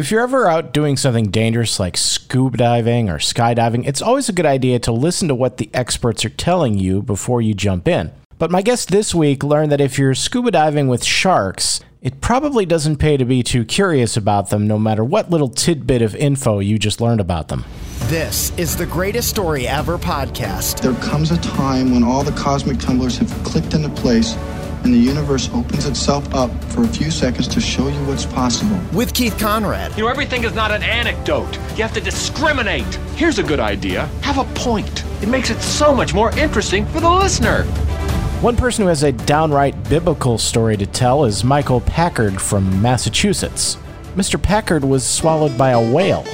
If you're ever out doing something dangerous like scuba diving or skydiving, it's always a good idea to listen to what the experts are telling you before you jump in. But my guest this week learned that if you're scuba diving with sharks, it probably doesn't pay to be too curious about them, no matter what little tidbit of info you just learned about them. This is the Greatest Story Ever podcast. There comes a time when all the cosmic tumblers have clicked into place and the universe opens itself up for a few seconds to show you what's possible. With Keith Conrad. You know, everything is not an anecdote. You have to discriminate. Here's a good idea have a point. It makes it so much more interesting for the listener. One person who has a downright biblical story to tell is Michael Packard from Massachusetts. Mr. Packard was swallowed by a whale.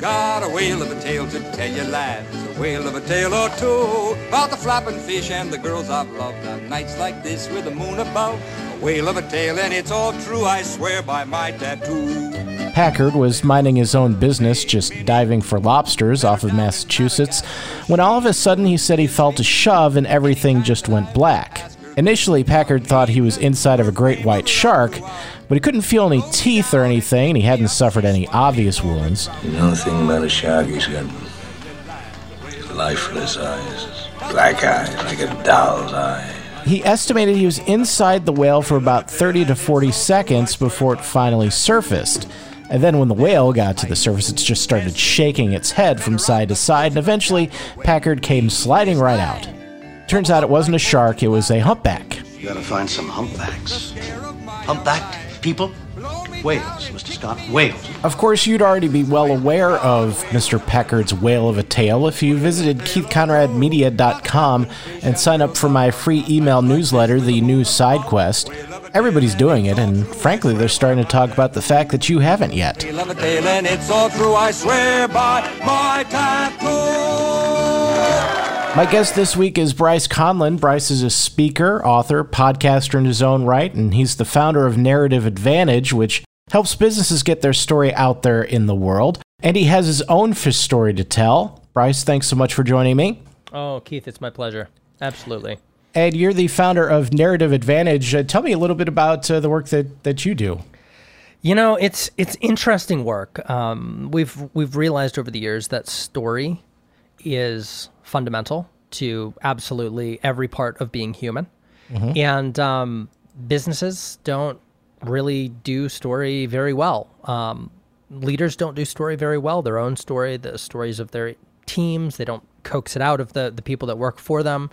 Got a whale of a tale to tell you, lads. A whale of a tale or two about the flapping fish and the girls I've loved on nights like this with the moon above. A whale of a tale, and it's all true. I swear by my tattoo. Packard was minding his own business, just diving for lobsters off of Massachusetts, when all of a sudden he said he felt a shove and everything just went black. Initially, Packard thought he was inside of a great white shark, but he couldn't feel any teeth or anything, and he hadn't suffered any obvious wounds. The only thing about a shark, he's got lifeless eyes, black eyes, like a doll's eye. He estimated he was inside the whale for about 30 to 40 seconds before it finally surfaced. And then when the whale got to the surface, it just started shaking its head from side to side, and eventually Packard came sliding right out. Turns out it wasn't a shark, it was a humpback. You gotta find some humpbacks. Humpbacked people? Whales, Mr. Scott. Whales. Of course, you'd already be well aware of Mr. Packard's Whale of a Tale if you visited keithconradmedia.com and sign up for my free email newsletter, The News Sidequest. Everybody's doing it, and frankly, they're starting to talk about the fact that you haven't yet. Whale of a tale, and it's all true. I swear by my. My guest this week is Bryce Conlan. Bryce is a speaker, author, podcaster in his own right, and he's the founder of Narrative Advantage, which helps businesses get their story out there in the world. And he has his own fish story to tell. Bryce, thanks so much for joining me. Oh, Keith, it's my pleasure. Absolutely. And you're the founder of Narrative Advantage. Uh, tell me a little bit about uh, the work that, that you do. You know, it's it's interesting work. Um, we've we've realized over the years that story is fundamental to absolutely every part of being human, and um, businesses don't really do story very well. Um, leaders don't do story very well. Their own story, the stories of their teams, they don't coax it out of the the people that work for them.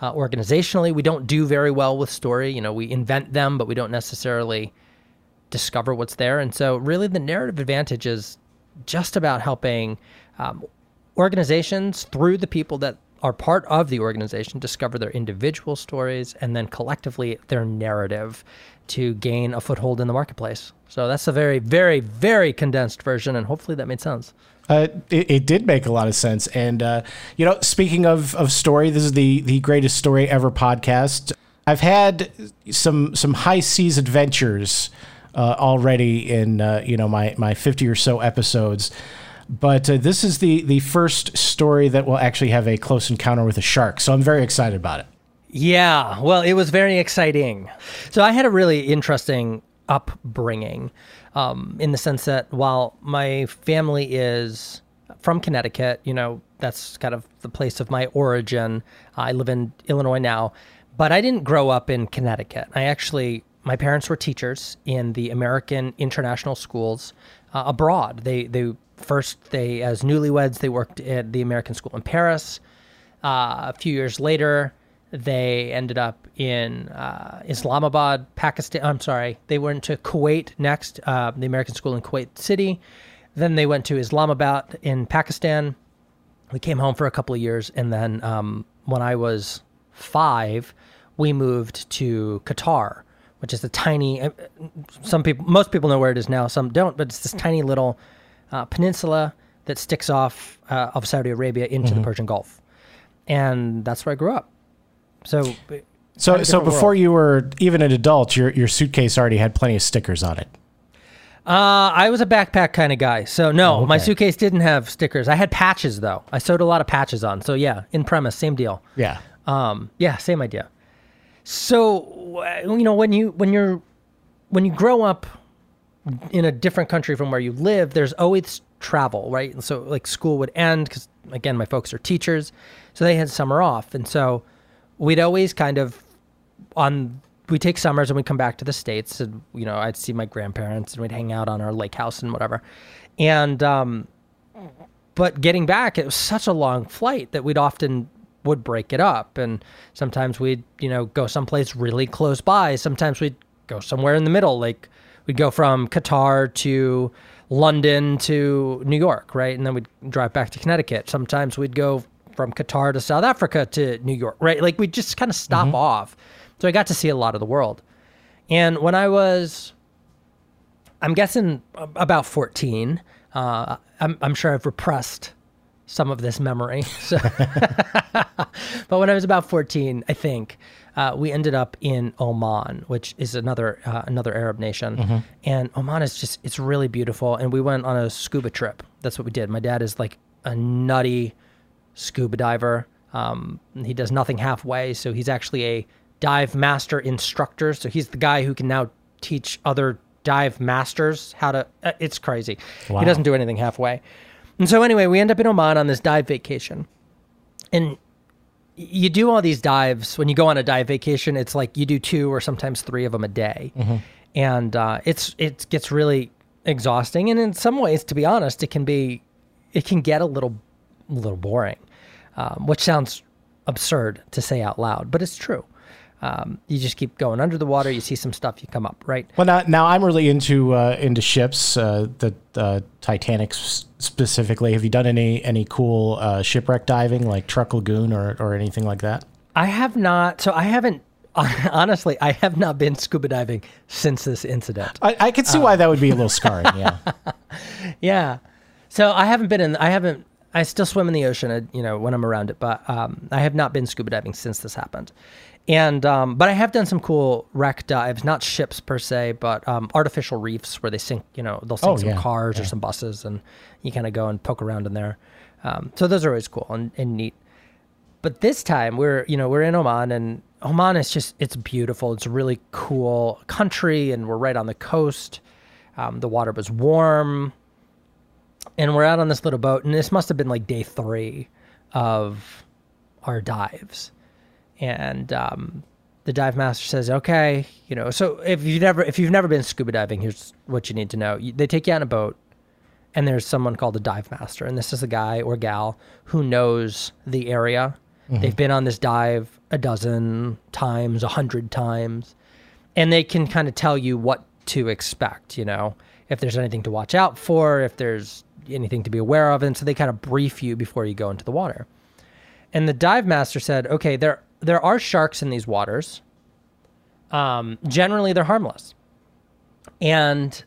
Uh, organizationally, we don't do very well with story. You know, we invent them, but we don't necessarily discover what's there. And so, really, the narrative advantage is just about helping um, organizations through the people that are part of the organization discover their individual stories and then collectively their narrative to gain a foothold in the marketplace. So that's a very, very, very condensed version, and hopefully that made sense. Uh, it, it did make a lot of sense. And, uh, you know, speaking of, of story, this is the, the greatest story ever podcast. I've had some some high seas adventures uh, already in, uh, you know, my, my 50 or so episodes. But uh, this is the, the first story that will actually have a close encounter with a shark. So I'm very excited about it. Yeah, well, it was very exciting. So I had a really interesting upbringing um, in the sense that while my family is from Connecticut, you know, that's kind of the place of my origin. I live in Illinois now, but I didn't grow up in Connecticut. I actually, my parents were teachers in the American international schools uh, abroad. They, they first, they, as newlyweds, they worked at the American school in Paris. Uh, a few years later, they ended up in uh, Islamabad, Pakistan. I'm sorry, they went to Kuwait next, uh, the American school in Kuwait City. Then they went to Islamabad in Pakistan. We came home for a couple of years, and then um, when I was five, we moved to Qatar, which is a tiny. uh, Some people, most people know where it is now. Some don't, but it's this tiny little uh, peninsula that sticks off uh, of Saudi Arabia into the Persian Gulf, and that's where I grew up. So, So, so before world. you were even an adult, your, your suitcase already had plenty of stickers on it. Uh, I was a backpack kind of guy. So no, Oh, my suitcase didn't have stickers. I had patches though. I sewed a lot of patches on. So yeah, in premise, same deal. Yeah. Um, yeah, same idea. So you know when you when you're when you grow up in a different country from where you live, there's always travel, right? And so like school would end because again, my folks are teachers, so they had summer off, and so we'd always kind of on we take summers and we come back to the states, and you know I'd see my grandparents and we'd hang out on our lake house and whatever, and um, but getting back, it was such a long flight that we'd often would break it up, and sometimes we'd you know go someplace really close by, sometimes we'd go somewhere in the middle, like we'd go from Qatar to London to New York, right? And then we'd drive back to Connecticut. Sometimes we'd go from Qatar to South Africa to New York, right? Like we'd just kind of stop off. So I got to see a lot of the world. And when I was, I'm guessing about 14, uh, I'm, I'm sure I've repressed some of this memory. So, but when I was about 14, I think uh, we ended up in Oman, which is another uh, another Arab nation, and Oman is just it's really beautiful. And we went on a scuba trip. That's what we did. My dad is like a nutty scuba diver. Um, he does nothing halfway, so he's actually a dive master instructor. So he's the guy who can now teach other dive masters how to. Uh, it's crazy. Wow. He doesn't do anything halfway. And so anyway, we end up in Oman on this dive vacation, and you do all these dives when you go on a dive vacation. It's like you do two or sometimes three of them a day, and uh, it's it gets really exhausting. And in some ways, to be honest, it can be it can get a little a little boring, um, which sounds absurd to say out loud, but it's true. Um, you just keep going under the water. You see some stuff, you come up, right? Well, now, now I'm really into uh, into ships, uh, the uh, Titanic specifically. Have you done any any cool uh, shipwreck diving, like Truk Lagoon or or anything like that? I have not. So I haven't. Honestly, I have not been scuba diving since this incident. I, I could see why that would be a little scarring. Yeah. Yeah. So I haven't been in. I haven't. I still swim in the ocean, uh, you know, when I'm around it, but um, I have not been scuba diving since this happened. And um, but I have done some cool wreck dives, not ships per se, but um, artificial reefs where they sink. You know, they'll sink Oh, some yeah, cars or some buses, and you kind of go and poke around in there. Um, so those are always cool and, and neat. But this time we're you know we're in Oman and Oman is just it's beautiful. It's a really cool country, and we're right on the coast. Um, the water was warm and we're out on this little boat and this must have been like day three of our dives. And um, the dive master says okay you know so if you've never if you've never been scuba diving here's what you need to know. They take you on a boat and there's someone called a dive master and this is a guy or gal who knows the area. They've been on this dive a dozen times a hundred times and they can kind of tell you what to expect, you know, if there's anything to watch out for, if there's anything to be aware of, and so they kind of brief you before you go into the water. And the dive master said, "Okay, there there are sharks in these waters. Um, generally, they're harmless." And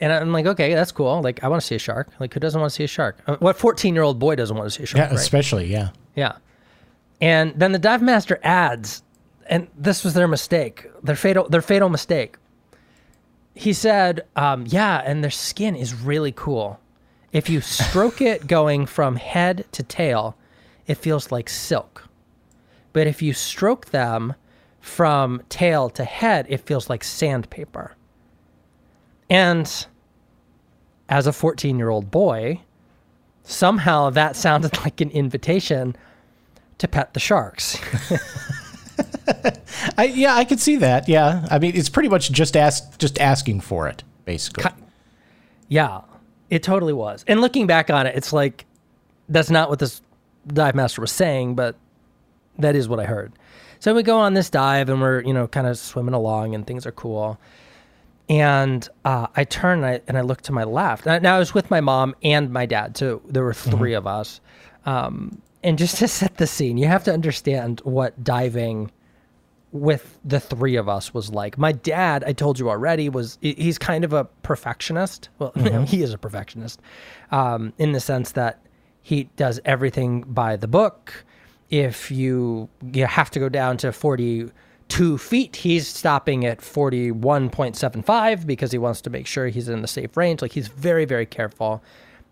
and I'm like, "Okay, that's cool. Like, I want to see a shark. Like, who doesn't want to see a shark? Uh, What 14 year old boy doesn't want to see a shark? Yeah, right? especially yeah. Yeah. And then the dive master adds, and this was their mistake, their fatal, their fatal mistake. He said, um, "Yeah, and their skin is really cool. If you stroke it going from head to tail, it feels like silk. But if you stroke them from tail to head, it feels like sandpaper." And as a 14-year-old boy, somehow that sounded like an invitation to pet the sharks. I, yeah, I could see that. Yeah, I mean, it's pretty much just ask, just asking for it, basically. yeah, it totally was. And looking back on it, it's like that's not what this dive master was saying, but that is what I heard. So we go on this dive and we're, you know, kind of swimming along and things are cool. And uh, I turn and I, and I look to my left. Now, I was with my mom and my dad, so there were 3 of us. Um, and just to set the scene, you have to understand what diving with the three of us was like. My dad, I told you already, was he's kind of a perfectionist. Well, know, he is a perfectionist um, in the sense that he does everything by the book. If you you have to go down to forty two feet, he's stopping at forty one point seven five because he wants to make sure he's in the safe range. Like he's very very careful,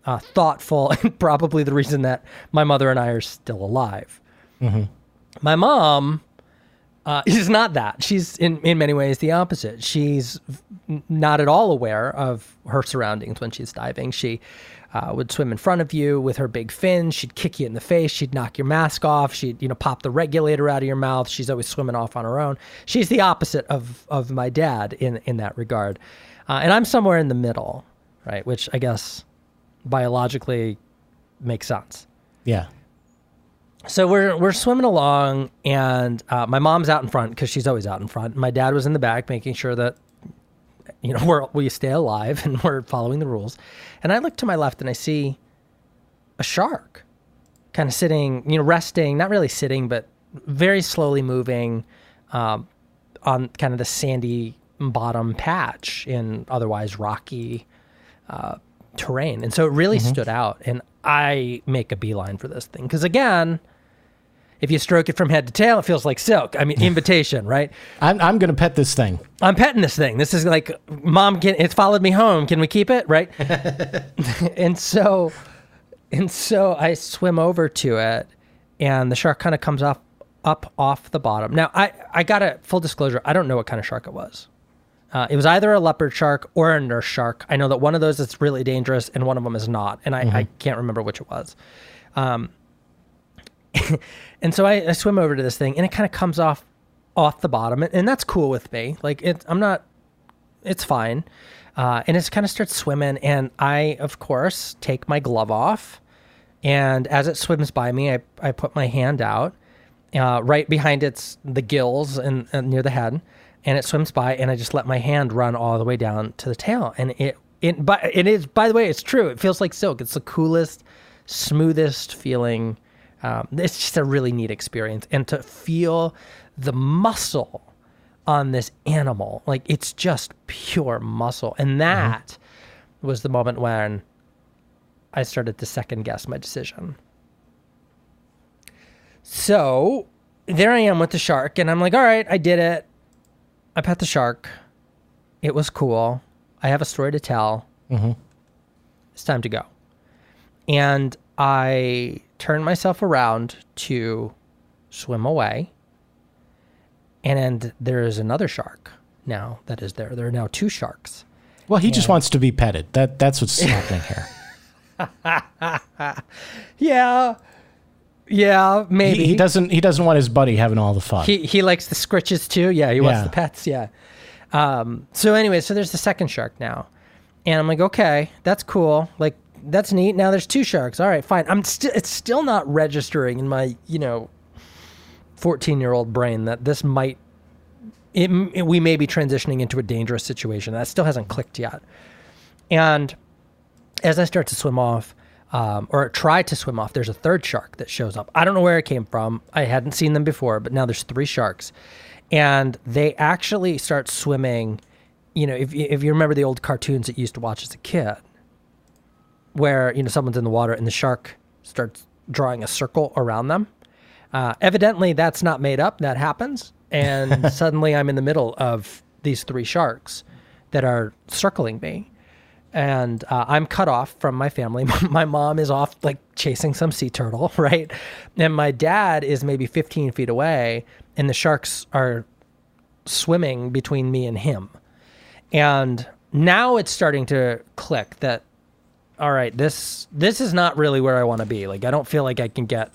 uh, thoughtful, and probably the reason that my mother and I are still alive. My mom Uh, she's not that. She's in, in many ways the opposite. She's not at all aware of her surroundings when she's diving. She uh, would swim in front of you with her big fins. She'd kick you in the face. She'd knock your mask off. She'd you know pop the regulator out of your mouth. She's always swimming off on her own. She's the opposite of of my dad in in that regard, uh, and I'm somewhere in the middle, right? Which I guess biologically makes sense. Yeah. So we're we're swimming along, and uh, my mom's out in front because she's always out in front. My dad was in the back, making sure that you know we're we stay alive and we're following the rules. And I look to my left, and I see a shark, kind of sitting, you know, resting, not really sitting, but very slowly moving um, on kind of the sandy bottom patch in otherwise rocky uh, terrain. And so it really stood out. And I make a beeline for this thing because again if you stroke it from head to tail, it feels like silk. I mean, invitation, right? I'm, I'm going to pet this thing. I'm petting this thing. This is like, mom, can, it's followed me home. Can we keep it? Right. and so, and so I swim over to it and the shark kind of comes up, up off the bottom. Now I, I got a full disclosure. I don't know what kind of shark it was. Uh, it was either a leopard shark or a nurse shark. I know that one of those is really dangerous and one of them is not. And I, I can't remember which it was. Um, and so I, I swim over to this thing and it kind of comes off off the bottom and, and that's cool with me. Like it i'm not it's fine. Uh, and it kind of starts swimming and i of course take my glove off and as it swims by me i, I put my hand out uh, right behind its the gills and, and near the head and it swims by and i just let my hand run all the way down to the tail and it it but it is by the way it's true it feels like silk. It's the coolest smoothest feeling um, it's just a really neat experience. And to feel the muscle on this animal like it's just pure muscle. And that was the moment when i started to second guess my decision. So there i am with the shark and i'm like all right i did it. I pet the shark. It was cool. I have a story to tell. It's time to go. And I turn myself around to swim away. And there is another shark now that is there. There are now two sharks. Well, he just wants to be petted. That That's what's happening here. Yeah. Yeah, maybe. He, he doesn't he doesn't want his buddy having all the fun. He he likes the scritches too. Yeah, he wants Yeah. the pets. Yeah. Um, so anyway, so there's the second shark now, and I'm like, okay, that's cool. Like that's neat. Now there's two sharks. All right, fine. I'm still it's still not registering in my you know, 14 year old brain that this might. It, it- we may be transitioning into a dangerous situation. That still hasn't clicked yet. And as I start to swim off, um, or try to swim off, there's a third shark that shows up. I don't know where it came from. I hadn't seen them before, but now there's three sharks, and they actually start swimming. You know, if if you remember the old cartoons that you used to watch as a kid, where you know someone's in the water and the shark starts drawing a circle around them. Uh, evidently, that's not made up. That happens, and suddenly I'm in the middle of these three sharks that are circling me, and uh, I'm cut off from my family. my mom is off like chasing some sea turtle, right? And my dad is maybe 15 feet away, and the sharks are swimming between me and him. And now it's starting to click that all right, this this is not really where I want to be. Like I don't feel like I can get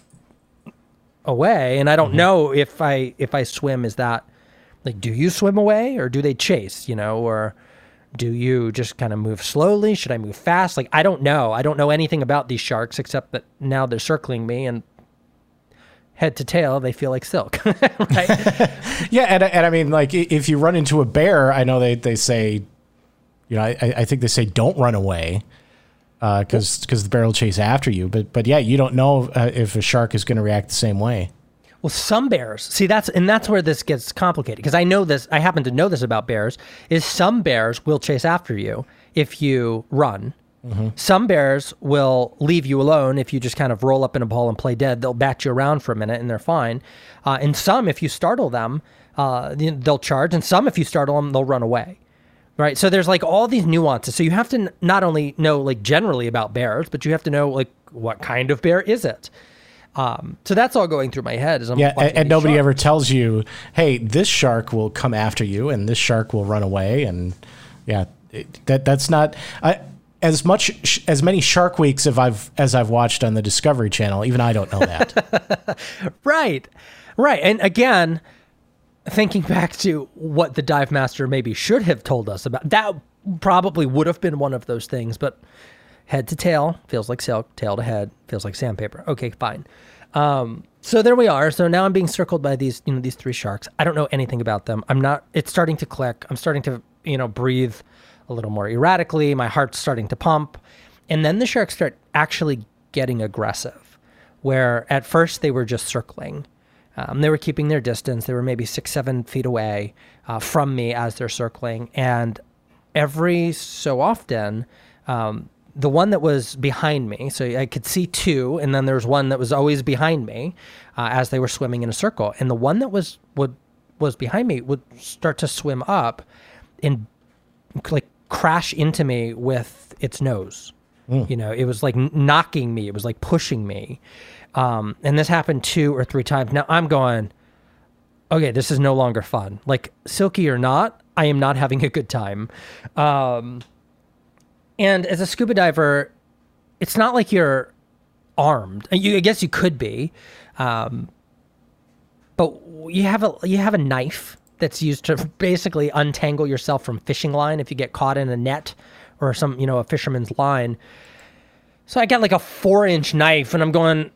away and I don't mm-hmm. know if I if I swim is that like do you swim away or do they chase, you know, or do you just kind of move slowly? Should I move fast? Like I don't know. I don't know anything about these sharks except that now they're circling me and head to tail they feel like silk, right? Yeah, and, and I mean, like, if you run into a bear, I know they, they say, you know, I, I think they say don't run away because because the bear will chase after you. But but yeah, you don't know uh, if a shark is going to react the same way. Well, some bears. See, that's and that's where this gets complicated because I know this. I happen to know this about bears. Is some bears will chase after you if you run. Some bears will leave you alone if you just kind of roll up in a ball and play dead. They'll bat you around for a minute and they're fine. Uh, and some, if you startle them, uh, they'll charge. And some, if you startle them, they'll run away. Right. So there's like all these nuances. So you have to n- not only know like generally about bears, but you have to know like what kind of bear is it. Um, so that's all going through my head as I'm Yeah, and, and nobody sharks. ever tells you, "Hey, this shark will come after you, and this shark will run away." And yeah, it, that that's not I, as much as many Shark Weeks as I've as I've watched on the Discovery Channel. Even I don't know that. Right. Right. And again, thinking back to what the dive master maybe should have told us about that probably would have been one of those things, but head to tail feels like silk, tail to head feels like sandpaper. Okay, fine. Um, so there we are. So now I'm being circled by these, you know, these three sharks. I don't know anything about them. I'm not. It's starting to click. I'm starting to, you know, breathe a little more erratically. My heart's starting to pump, and then the sharks start actually getting aggressive. Where at first they were just circling. Um, they were keeping their distance. They were maybe six, seven feet away uh, from me as they're circling. And every so often, um, the one that was behind me, so I could see two, and then there was one that was always behind me uh, as they were swimming in a circle. And the one that was would was behind me would start to swim up and like crash into me with its nose. You know, it was like knocking me. It was like pushing me. Um, and this happened two or three times. Now I'm going, okay, this is no longer fun. Like silky or not, I am not having a good time. Um, and as a scuba diver, it's not like you're armed. You, I guess you could be, um, but you have a you have a knife that's used to basically untangle yourself from fishing line if you get caught in a net or some you know a fisherman's line. So I got like a four inch knife, and I'm going.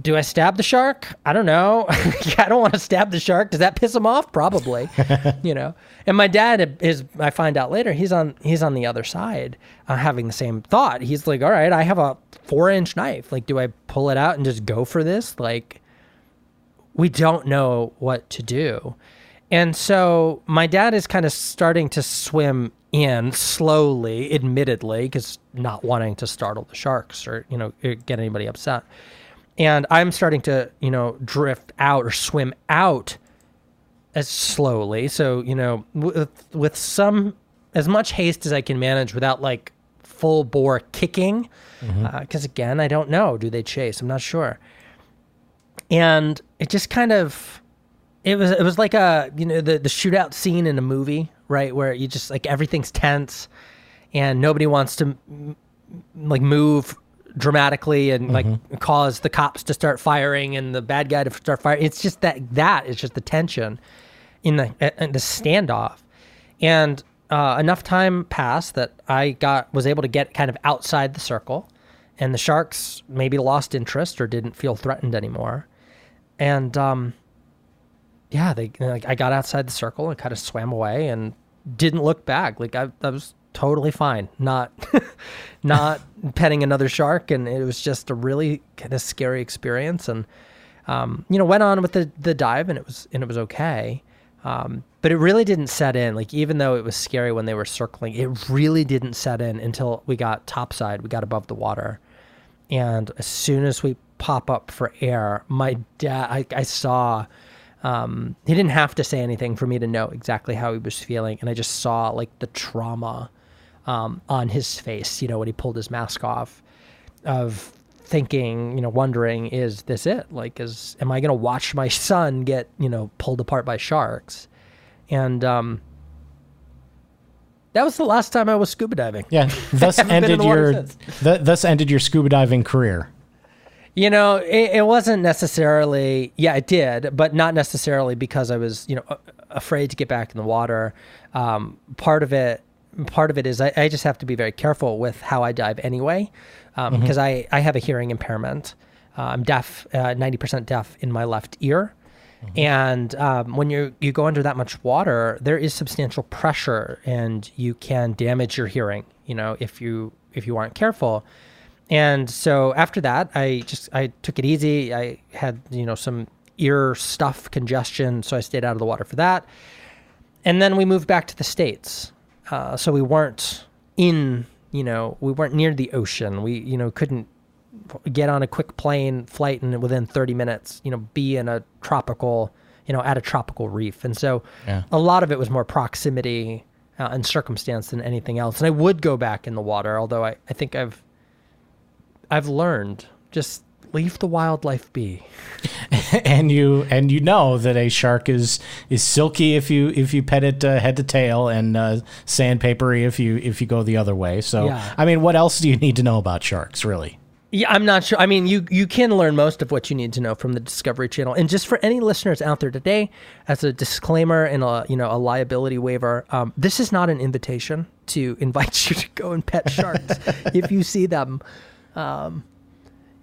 Do I stab the shark? I don't know. I don't want to stab the shark. Does that piss him off? Probably. you know. And my dad is. I find out later he's on. He's on the other side, uh, having the same thought. He's like, "All right, I have a four inch knife. Like, do I pull it out and just go for this? Like, we don't know what to do. And so my dad is kind of starting to swim in slowly, admittedly, because not wanting to startle the sharks or, you know, get anybody upset. And I'm starting to, you know, drift out or swim out as slowly. So, you know, with, with some, as much haste as I can manage without like full bore kicking. Mm-hmm. Uh, because again, I don't know. Do they chase? I'm not sure and it just kind of it was it was like a you know the the shootout scene in a movie right where you just like everything's tense and nobody wants to m- like move dramatically and like cause the cops to start firing and the bad guy to start firing it's just that that is just the tension in the in the standoff. And uh, enough time passed that I got was able to get kind of outside the circle, and the sharks maybe lost interest or didn't feel threatened anymore, and um, yeah, they like I got outside the circle and kind of swam away and didn't look back. Like I, I was totally fine, not not petting another shark, and it was just a really kind of scary experience. And um, you know, went on with the the dive, and it was and it was okay. Um, but it really didn't set in. Like even though it was scary when they were circling, it really didn't set in until we got topside. We got above the water, and as soon as we pop up for air, my dad, I, I saw. Um, he didn't have to say anything for me to know exactly how he was feeling, and I just saw like the trauma um, on his face. You know, when he pulled his mask off, of thinking, you know, wondering, is this it? Like, is am I going to watch my son get, you know, pulled apart by sharks? And um, that was the last time I was scuba diving. Yeah, thus haven't been in ended your th- thus ended your scuba diving career. You know, it, it wasn't necessarily. Yeah, it did, but not necessarily because I was, you know, afraid to get back in the water. Um, part of it, part of it is I, I just have to be very careful with how I dive anyway, because I I have a hearing impairment. Uh, I'm deaf, ninety percent deaf in my left ear. And um, when you you go under that much water, there is substantial pressure, and you can damage your hearing. You know, if you if you aren't careful. And so after that, I just I took it easy. I had you know some ear stuff congestion, so I stayed out of the water for that. And then we moved back to the states, uh, so we weren't in you know we weren't near the ocean. We you know couldn't get on a quick plane flight and within 30 minutes you know be in a tropical you know at a tropical reef. And so Yeah. a lot of it was more proximity uh, and circumstance than anything else. And I would go back in the water, although I, I think I've I've learned just leave the wildlife be. and you and you know that a shark is is silky if you if you pet it uh, head to tail and uh, sandpapery if you if you go the other way. So Yeah. I mean, what else do you need to know about sharks, really? Yeah, I'm not sure. I mean, you you can learn most of what you need to know from the Discovery Channel. And just for any listeners out there today, as a disclaimer and a you know a liability waiver, um, this is not an invitation to invite you to go and pet sharks if you see them um,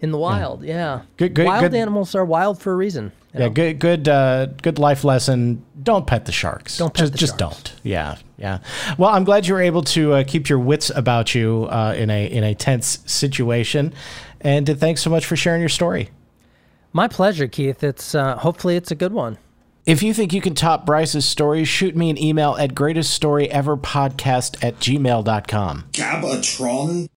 in the wild. Yeah, Good- good- wild good- animals are wild for a reason. you Yeah, know? good good uh, good life lesson. Don't pet the sharks. Don't pet just the just sharks. don't. Yeah, yeah. Well, I'm glad you were able to uh, keep your wits about you uh, in a in a tense situation. And uh, thanks so much for sharing your story. My pleasure, Keith. It's uh, hopefully it's a good one. If you think you can top Bryce's story, shoot me an email at greateststory ever podcast at gmail.com. Gabatron?